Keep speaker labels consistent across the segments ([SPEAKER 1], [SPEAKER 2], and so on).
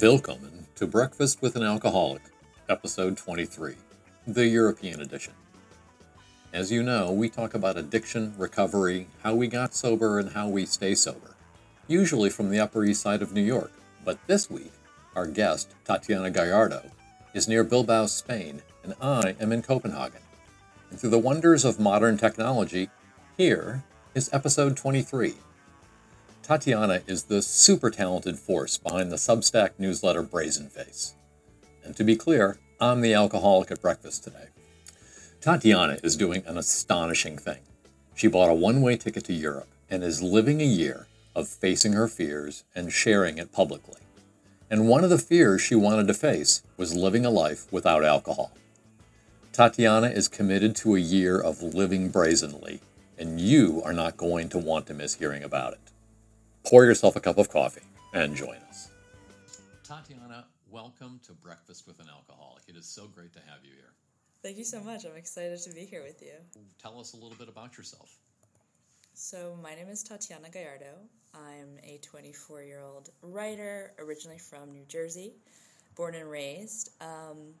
[SPEAKER 1] Willkommen to Breakfast with an Alcoholic, episode 23, the European edition. As you know, we talk about addiction, recovery, how we got sober, and how we stay sober, usually from the Upper East Side of New York. But this week, our guest, Tatiana Gallardo, is near Bilbao, Spain, and I am in Copenhagen. And through the wonders of modern technology, here is episode 23. Tatiana is the super talented force behind the Substack newsletter Brazenface. And to be clear, I'm the alcoholic at breakfast today. Tatiana is doing an astonishing thing. She bought a one way ticket to Europe and is living a year of facing her fears and sharing it publicly. And one of the fears she wanted to face was living a life without alcohol. Tatiana is committed to a year of living brazenly, and you are not going to want to miss hearing about it pour yourself a cup of coffee and join us. Tatiana, welcome to Breakfast with an Alcoholic. It is so great to have you here.
[SPEAKER 2] Thank you so much. I'm excited to be here with you.
[SPEAKER 1] Tell us a little bit about yourself.
[SPEAKER 2] So, my name is Tatiana Gallardo. I'm a 24 year old writer, originally from New Jersey, born and raised. Um,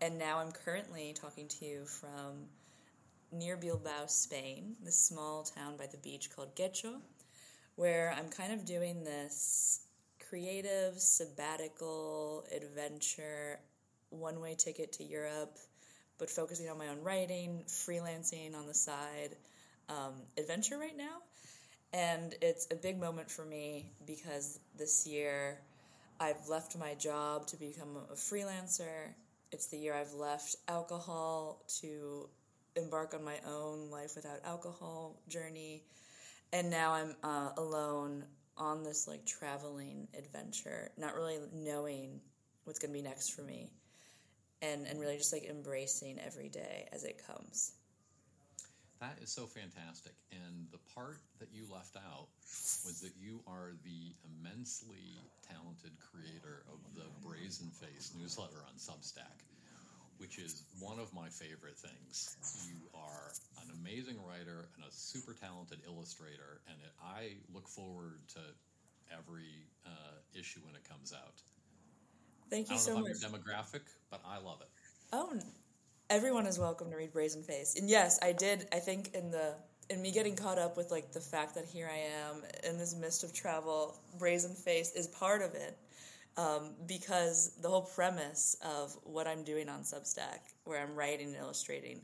[SPEAKER 2] and now I'm currently talking to you from near Bilbao, Spain, this small town by the beach called Getxo where I'm kind of doing this creative sabbatical adventure one way ticket to Europe, but focusing on my own writing, freelancing on the side um, adventure right now. And it's a big moment for me because this year I've left my job to become a freelancer. It's the year I've left alcohol to embark on my own life without alcohol journey and now I'm uh, alone on this like traveling adventure, not really knowing what's going to be next for me, and and really just like embracing every day as it comes.
[SPEAKER 1] That is so fantastic. And the part that you left out was that you are the immensely talented creator of the Brazen Face newsletter on Substack which is one of my favorite things. You are an amazing writer and a super talented illustrator, and it, I look forward to every uh, issue when it comes out.
[SPEAKER 2] Thank you so
[SPEAKER 1] much.
[SPEAKER 2] Your
[SPEAKER 1] demographic, but I love it.
[SPEAKER 2] Oh, everyone is welcome to read Brazen Face, and yes, I did. I think in the in me getting caught up with like the fact that here I am in this mist of travel, Brazen Face is part of it um, because the whole premise of what I'm doing on Substack, where I'm writing and illustrating,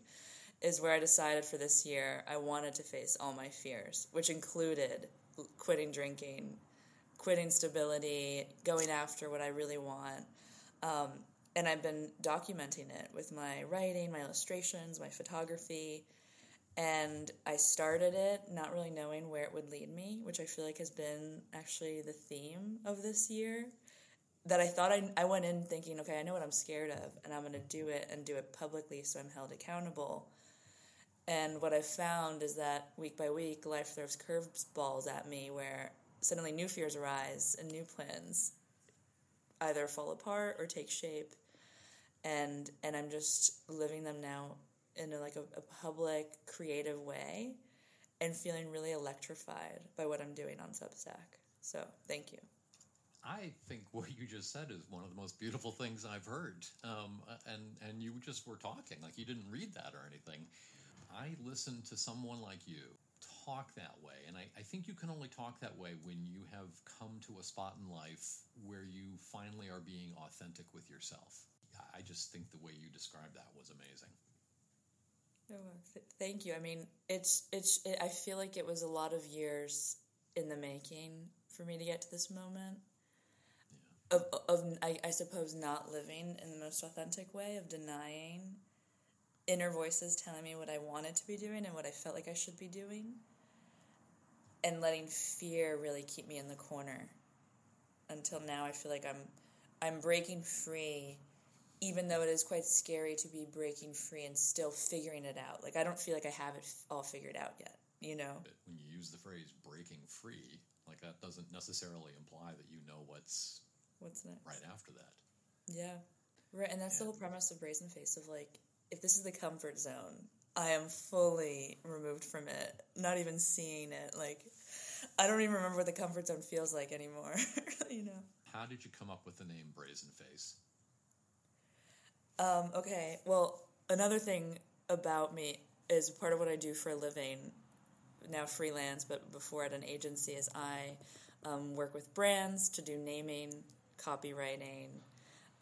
[SPEAKER 2] is where I decided for this year I wanted to face all my fears, which included quitting drinking, quitting stability, going after what I really want. Um, and I've been documenting it with my writing, my illustrations, my photography. And I started it not really knowing where it would lead me, which I feel like has been actually the theme of this year that I thought I, I went in thinking, okay, I know what I'm scared of, and I'm going to do it and do it publicly so I'm held accountable. And what I've found is that week by week, life throws curveballs at me where suddenly new fears arise and new plans either fall apart or take shape. And, and I'm just living them now in a, like a, a public, creative way and feeling really electrified by what I'm doing on Substack. So thank you.
[SPEAKER 1] I think what you just said is one of the most beautiful things I've heard. Um, and and you just were talking like you didn't read that or anything. I listened to someone like you talk that way, and I, I think you can only talk that way when you have come to a spot in life where you finally are being authentic with yourself. I just think the way you described that was amazing.
[SPEAKER 2] Oh, th- thank you. I mean, it's it's. It, I feel like it was a lot of years in the making for me to get to this moment of, of I, I suppose not living in the most authentic way of denying inner voices telling me what I wanted to be doing and what I felt like I should be doing and letting fear really keep me in the corner until now I feel like I'm I'm breaking free even though it is quite scary to be breaking free and still figuring it out. Like I don't feel like I have it all figured out yet you know?
[SPEAKER 1] When you use the phrase breaking free like that doesn't necessarily imply that you know what's
[SPEAKER 2] what's next
[SPEAKER 1] right after that.
[SPEAKER 2] Yeah, right, and that's yeah. the whole premise of Brazen Face of like, if this is the comfort zone, I am fully removed from it, not even seeing it. Like, I don't even remember what the comfort zone feels like anymore. you know.
[SPEAKER 1] How did you come up with the name Brazen Face?
[SPEAKER 2] Um, okay, well, another thing about me is part of what I do for a living, now freelance, but before at an agency, is I um, work with brands to do naming, copywriting,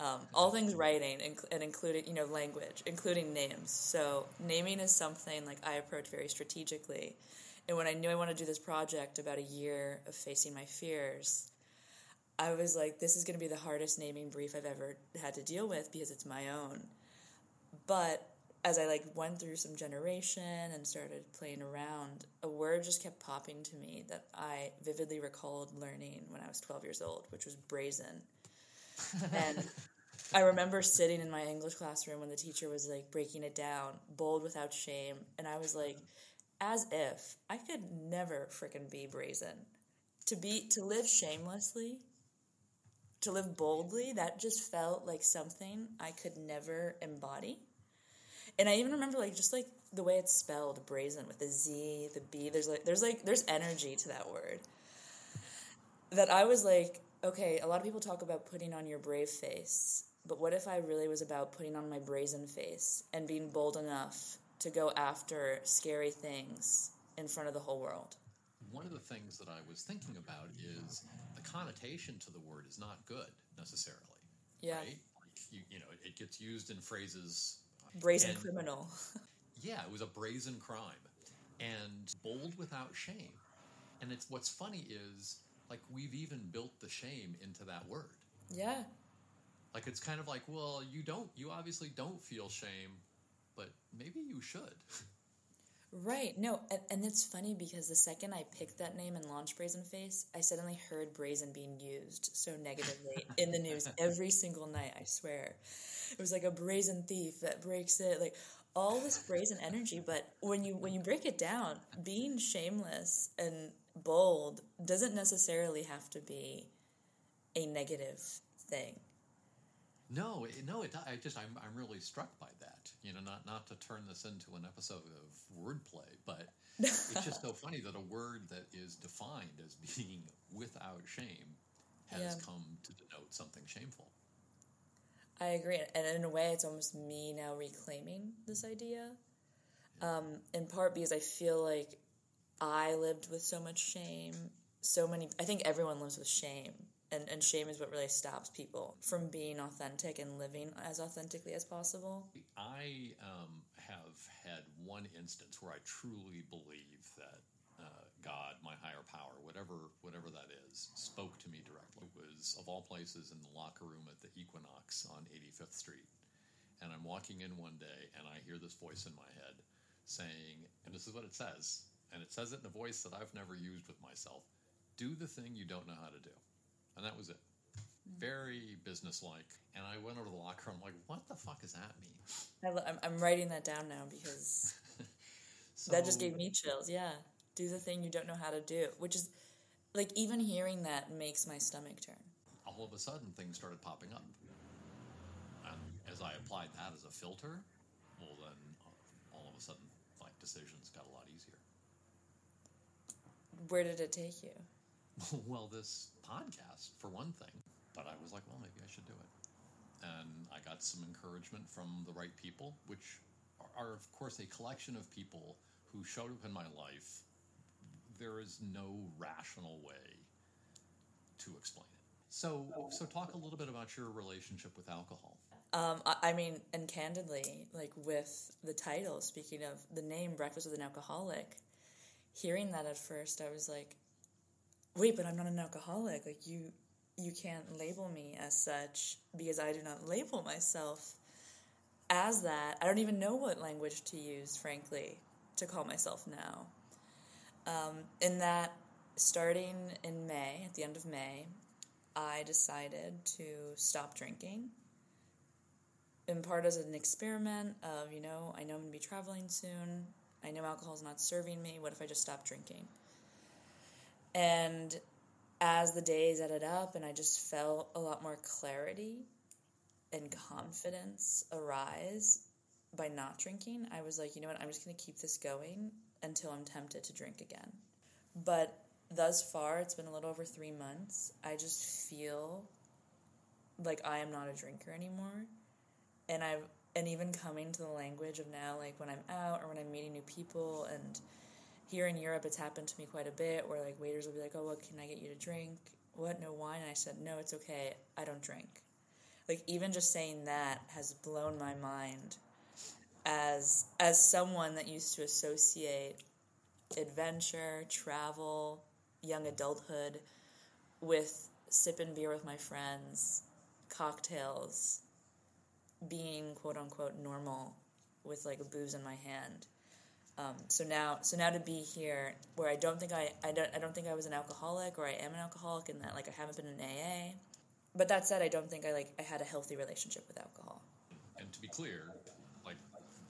[SPEAKER 2] um, all things writing, and, and including you know language, including names. So naming is something like I approach very strategically. And when I knew I wanted to do this project, about a year of facing my fears, I was like, this is going to be the hardest naming brief I've ever had to deal with because it's my own. But as I like went through some generation and started playing around, a word just kept popping to me that I vividly recalled learning when I was 12 years old, which was brazen. and I remember sitting in my English classroom when the teacher was like breaking it down, bold without shame, and I was like, as if I could never freaking be brazen. To be to live shamelessly to live boldly, that just felt like something I could never embody. And I even remember like just like the way it's spelled, brazen with the Z, the B. There's like there's like there's energy to that word. That I was like, okay, a lot of people talk about putting on your brave face, but what if I really was about putting on my brazen face and being bold enough to go after scary things in front of the whole world?
[SPEAKER 1] One of the things that I was thinking about is the connotation to the word is not good necessarily.
[SPEAKER 2] Yeah.
[SPEAKER 1] Right? You, you know, it, gets used in phrases.
[SPEAKER 2] Brazen and, criminal.
[SPEAKER 1] yeah, it was a brazen crime. And bold without shame. And it's what's funny is like we've even built the shame into that word.
[SPEAKER 2] Yeah.
[SPEAKER 1] Like it's kind of like, well, you don't you obviously don't feel shame, but maybe you should.
[SPEAKER 2] Right. No, and, and it's funny because the second I picked that name and launched Brazen Face, I suddenly heard brazen being used so negatively in the news every single night, I swear. It was like a brazen thief that breaks it, like all this brazen energy, but when you when you break it down, being shameless and bold doesn't necessarily have to be a negative thing.
[SPEAKER 1] No, no, it, I just I'm I'm really struck by that. You know, not not to turn this into an episode of wordplay, but it's just so funny that a word that is defined as being without shame has yeah. come to denote something shameful.
[SPEAKER 2] I agree, and in a way, it's almost me now reclaiming this idea. Um, in part because I feel like I lived with so much shame. So many, I think everyone lives with shame and, and shame is what really stops people from being authentic and living as authentically as possible.
[SPEAKER 1] I um, have had one instance where I truly believe that uh, God, my higher power, whatever whatever that is, spoke to me directly. It was of all places in the locker room at the Equinox on 85th Street, and I'm walking in one day and I hear this voice in my head saying, and this is what it says, and it says it in a voice that I've never used with myself: "Do the thing you don't know how to do." And that was it. Mm. Very businesslike. And I went over to the locker room, like, what the fuck does that mean?
[SPEAKER 2] I, am writing that down now because so, that just gave me chills. Yeah. Do the thing you don't know how to do, which is like even hearing that makes my stomach turn.
[SPEAKER 1] All of a sudden, things started popping up. And as I applied that as a filter, well, then uh, all of a sudden, like decisions got a lot easier.
[SPEAKER 2] Where did it take you?
[SPEAKER 1] well, this podcast, for one thing. But I was like, well, maybe I should do it. And I got some encouragement from the right people, which are, are of course, a collection of people who showed up in my life. There is no rational way to explain it. So, so talk a little bit about your relationship with alcohol.
[SPEAKER 2] Um, I, I mean, and candidly, like with the title, speaking of the name Breakfast with an Alcoholic, hearing that at first, I was like, wait, but I'm not an alcoholic. Like you, you can't label me as such because I do not label myself as that. I don't even know what language to use, frankly, to call myself now. Um, in that, starting in May, at the end of May, I decided to stop drinking. In part as an experiment of, you know, I know I'm to be traveling soon. I know alcohol's not serving me. What if I just stop drinking? And as the days added up and I just felt a lot more clarity and confidence arise by not drinking, I was like, you know what, I'm just going to keep this going until I'm tempted to drink again. But thus far, it's been a little over three months. I just feel like I am not a drinker anymore. And I've, and even coming to the language of now, like when I'm out or when I'm meeting new people, and here in Europe, it's happened to me quite a bit where like waiters will be like, oh, what can I get you to drink? What, no wine? And I said, no, it's okay. I don't drink. Like, even just saying that has blown my mind as as someone that used to associate adventure, travel, young adulthood with sipping beer with my friends, cocktails, being quote unquote normal with like booze in my hand. Um, so now, so now to be here, where I don't think I, I don't, I don't think I was an alcoholic, or I am an alcoholic, and that like I haven't been in AA. But that said, I don't think I like I had a healthy relationship with alcohol.
[SPEAKER 1] And to be clear, like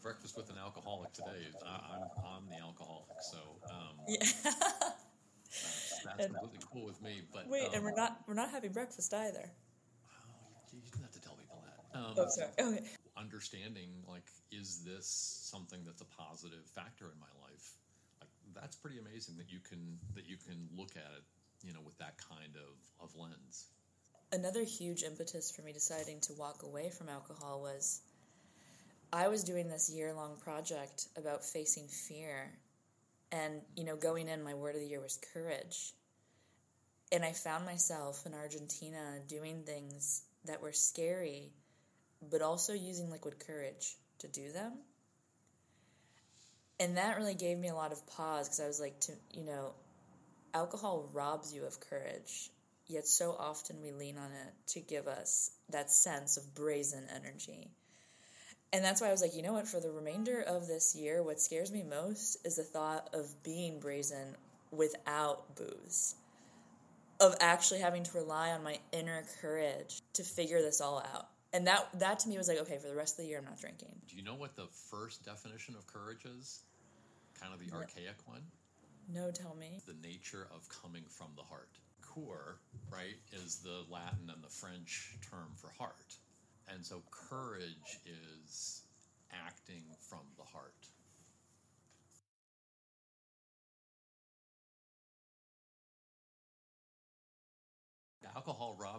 [SPEAKER 1] breakfast with an alcoholic today, I, am I'm, I'm the alcoholic, so um,
[SPEAKER 2] yeah.
[SPEAKER 1] that's, that's and, completely cool with me. But
[SPEAKER 2] wait,
[SPEAKER 1] um,
[SPEAKER 2] and we're not we're not having breakfast either.
[SPEAKER 1] Oh, you didn't have to tell people that. Um,
[SPEAKER 2] oh, sorry. Okay.
[SPEAKER 1] Understanding, like, is this something that's a positive factor in my life? Like, that's pretty amazing that you can that you can look at it, you know, with that kind of of lens.
[SPEAKER 2] Another huge impetus for me deciding to walk away from alcohol was I was doing this year long project about facing fear. And, you know, going in, my word of the year was courage. And I found myself in Argentina doing things that were scary, but also using liquid courage to do them. And that really gave me a lot of pause because I was like, to, you know, alcohol robs you of courage, yet so often we lean on it to give us that sense of brazen energy and that's why I was like, you know what, for the remainder of this year, what scares me most is the thought of being brazen without booze. Of actually having to rely on my inner courage to figure this all out. And that that to me was like, okay, for the rest of the year I'm not drinking.
[SPEAKER 1] Do you know what the first definition of courage is? Kind of the no. archaic one?
[SPEAKER 2] No, tell me.
[SPEAKER 1] The nature of coming from the heart. Cor, right, is the Latin and the French term for heart. And so courage is acting from the heart.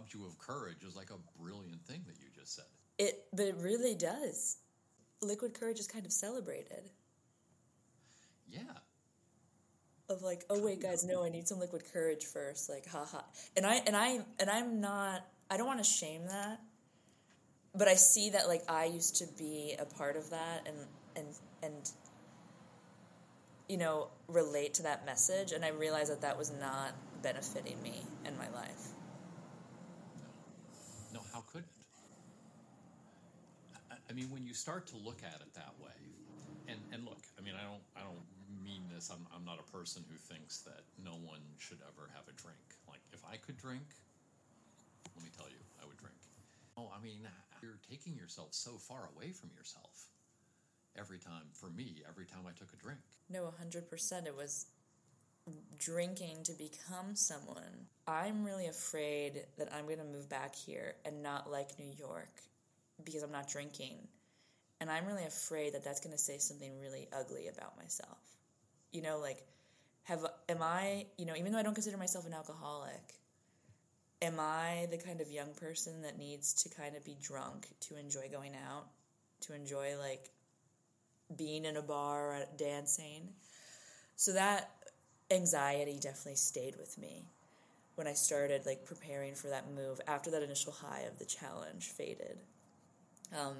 [SPEAKER 1] Robs you of courage is like a brilliant thing that you just said.
[SPEAKER 2] It but it really does. Liquid courage is kind of celebrated.
[SPEAKER 1] Yeah.
[SPEAKER 2] Of like, oh wait guys, no, I need some liquid courage first, like haha. And I and I and I'm not I don't want to shame that but I see that like I used to be a part of that and and and you know relate to that message and I realized that that was not benefiting me in my life.
[SPEAKER 1] No, no how could it? I, I mean, when you start to look at it that way, and and look, I mean, I don't I don't mean this. I'm I'm not a person who thinks that no one should ever have a drink. Like if I could drink, let me tell you, I would drink. Oh, I mean, you're taking yourself so far away from yourself every time. For me, every time I took a drink.
[SPEAKER 2] No, 100%. It was drinking to become someone. I'm really afraid that I'm going to move back here and not like New York because I'm not drinking. And I'm really afraid that that's going to say something really ugly about myself. You know, like, have am I, you know, even though I don't consider myself an alcoholic, am I the kind of young person that needs to kind of be drunk to enjoy going out, to enjoy like being in a bar or dancing? So that anxiety definitely stayed with me when I started like preparing for that move after that initial high of the challenge faded. Um,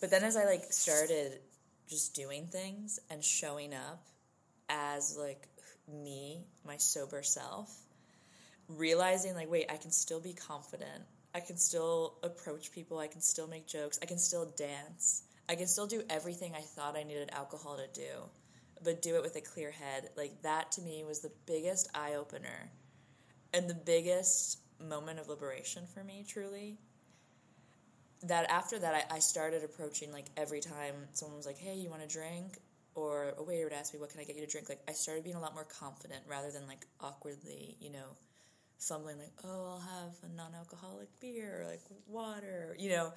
[SPEAKER 2] but then as I like started just doing things and showing up as like me, my sober self, realizing like wait i can still be confident. I can still approach people. I can still make jokes. I can still dance. I can still do everything i thought i needed alcohol to do but do it with a clear head. Like that to me was the biggest eye-opener and the biggest moment of liberation for me truly that after that I, I started approaching like every time someone was like hey you want a drink or a waiter would ask me what can i get you to drink like i started being a lot more confident rather than like awkwardly you know fumbling like, oh, I'll have a non-alcoholic beer or like water, you know,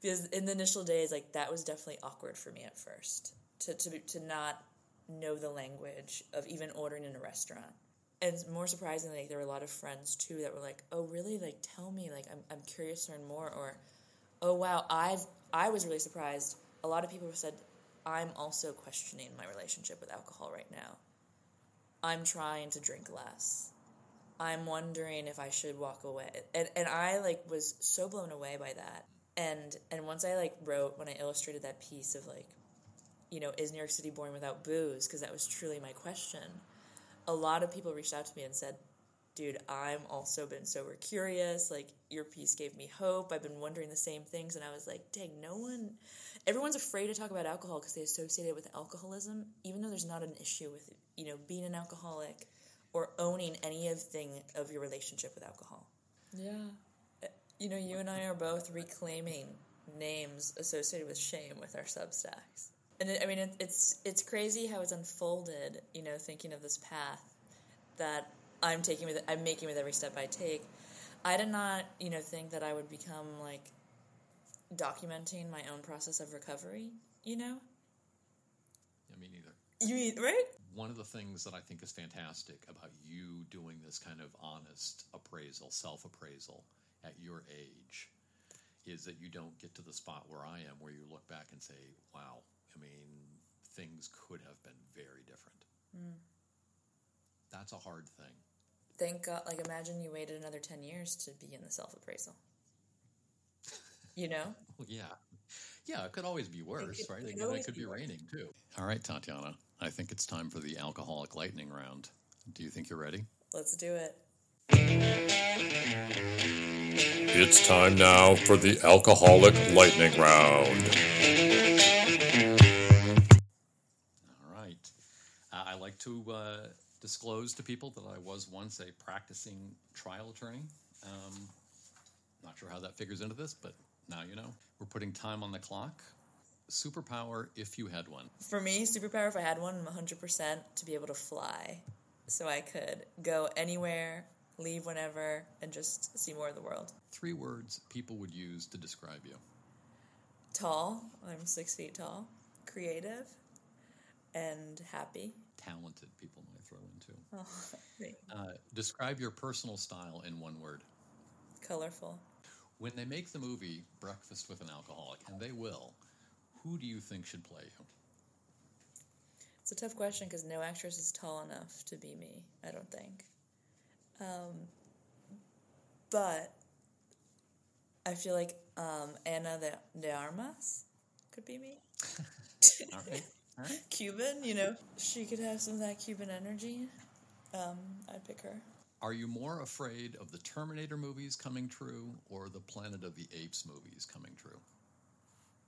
[SPEAKER 2] because in the initial days, like that was definitely awkward for me at first to to to not know the language of even ordering in a restaurant. and more surprisingly, like, there were a lot of friends too that were like, "Oh, really? Like, tell me. Like, I'm I'm curious to learn more." Or, "Oh, wow, I've I was really surprised." A lot of people have said, "I'm also questioning my relationship with alcohol right now. I'm trying to drink less. I'm wondering if I should walk away." And and I like was so blown away by that. And and once I like wrote when I illustrated that piece of like, you know, is New York City born without booze? Because that was truly my question a lot of people reached out to me and said, dude, I'm also been sober curious. Like, your piece gave me hope. I've been wondering the same things. And I was like, dang, no one, everyone's afraid to talk about alcohol because they associate it with alcoholism, even though there's not an issue with, you know, being an alcoholic or owning anything of your relationship with alcohol. Yeah. Uh, you know, you and I are both reclaiming names associated with shame with our Substacks and it, I mean, it, it's it's crazy how it's unfolded. You know, thinking of this path that I'm taking with I'm making with every step I take. I did not, you know, think that I would become like documenting my own process of recovery. You know.
[SPEAKER 1] Yeah, me neither.
[SPEAKER 2] You mean right?
[SPEAKER 1] One of the things that I think is fantastic about you doing this kind of honest appraisal, self appraisal at your age, is that you don't get to the spot where I am, where you look back and say, "Wow, I mean, things could have been very different. Mm. That's a hard thing.
[SPEAKER 2] Thank God. Like, imagine you waited another 10 years to be in the self appraisal. You know?
[SPEAKER 1] well, yeah. Yeah, it could always be worse, it, right? It, it, it could be, be raining too. All right, Tatiana, I think it's time for the alcoholic lightning round. Do you think you're ready?
[SPEAKER 2] Let's do it.
[SPEAKER 3] It's time now for the alcoholic lightning round. All right.
[SPEAKER 1] Uh, I like to uh, disclose to people that I was once a practicing trial attorney. Um, not sure how that figures into this, but now you know. We're putting time on the clock. Superpower if you had one.
[SPEAKER 2] For me, superpower if I had one, 100% to be able to fly. So I could go anywhere, leave whenever, and just see more of the world.
[SPEAKER 1] Three words people would use to describe you
[SPEAKER 2] tall, I'm six feet tall, creative, and happy
[SPEAKER 1] talented people might throw into. Oh, uh, describe your personal style in one word.
[SPEAKER 2] Colorful.
[SPEAKER 1] When they make the movie Breakfast with an Alcoholic, and they will, who do you think should play you?
[SPEAKER 2] It's a tough question because no actress is tall enough to be me, I don't think. Um, but I feel like um, de, de Armas could be me.
[SPEAKER 1] All right.
[SPEAKER 2] Cuban, you know, she could have some of that Cuban energy. Um, I'd pick her.
[SPEAKER 1] Are you more afraid of the Terminator movies coming true or the Planet of the Apes movies coming true?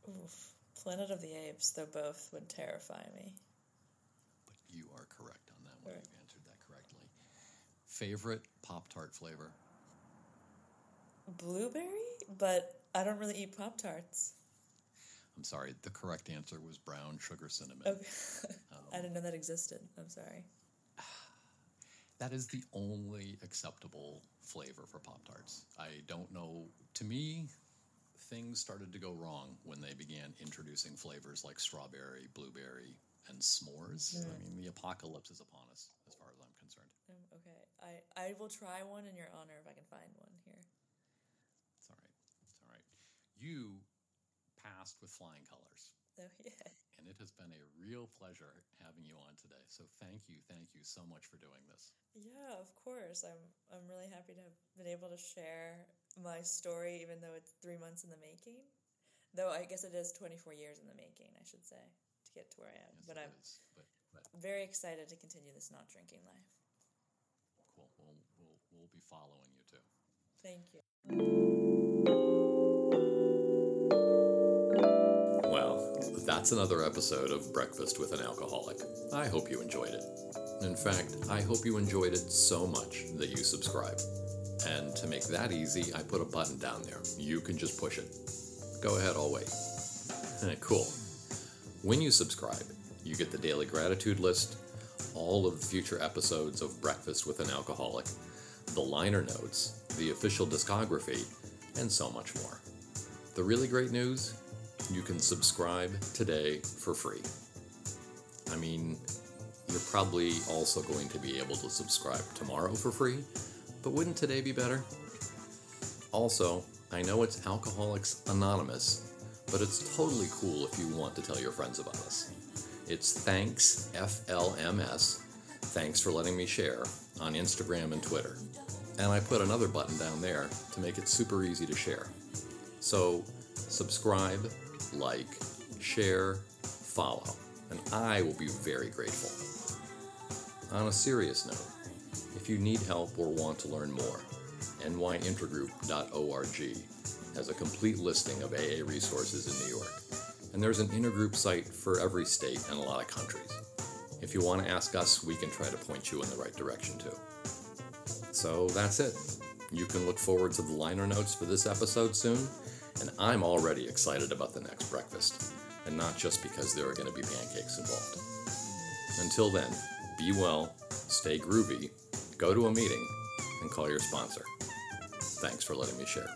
[SPEAKER 2] Oof. Planet of the Apes, though both would terrify me.
[SPEAKER 1] But you are correct on that one. Right. You've answered that correctly. Favorite Pop Tart flavor?
[SPEAKER 2] Blueberry, but I don't really eat Pop Tarts.
[SPEAKER 1] I'm sorry, the correct answer was brown sugar cinnamon.
[SPEAKER 2] Okay. um, I didn't know that existed. I'm sorry.
[SPEAKER 1] That is the only acceptable flavor for Pop Tarts. I don't know. To me, things started to go wrong when they began introducing flavors like strawberry, blueberry, and s'mores. Mm. I mean, the apocalypse is upon us, as far as I'm concerned.
[SPEAKER 2] Um, okay, I, I will try one in your honor if I can find one here.
[SPEAKER 1] It's all right. It's all right. You passed with flying colors.
[SPEAKER 2] Oh, yeah.
[SPEAKER 1] And it has been a real pleasure having you on today. So thank you, thank you so much for doing this.
[SPEAKER 2] Yeah, of course. I'm I'm really happy to have been able to share my story, even though it's three months in the making. Though I guess it is 24 years in the making, I should say, to get to where I am.
[SPEAKER 1] Yes,
[SPEAKER 2] but I'm
[SPEAKER 1] but, but.
[SPEAKER 2] very excited to continue this not drinking life.
[SPEAKER 1] Cool. We'll, we'll, we'll be following you too.
[SPEAKER 2] Thank you.
[SPEAKER 1] That's another episode of Breakfast with an Alcoholic. I hope you enjoyed it. In fact, I hope you enjoyed it so much that you subscribe. And to make that easy, I put a button down there. You can just push it. Go ahead, I'll wait. Eh, cool. When you subscribe, you get the daily gratitude list, all of the future episodes of Breakfast with an Alcoholic, the liner notes, the official discography, and so much more. The really great news you can subscribe today for free. I mean, you're probably also going to be able to subscribe tomorrow for free, but wouldn't today be better? Also, I know it's Alcoholics Anonymous, but it's totally cool if you want to tell your friends about us. It's thanks FLMS, thanks for letting me share, on Instagram and Twitter. And I put another button down there to make it super easy to share. So subscribe, like, share, follow, and I will be very grateful. On a serious note, if you need help or want to learn more, nyintergroup.org has a complete listing of AA resources in New York, and there's an intergroup site for every state and a lot of countries. If you want to ask us, we can try to point you in the right direction too. So that's it. You can look forward to the liner notes for this episode soon, and I'm already excited about the next breakfast, and not just because there are going to be pancakes involved. Until then, be well, stay groovy, go to a meeting, and call your sponsor. Thanks for letting me share.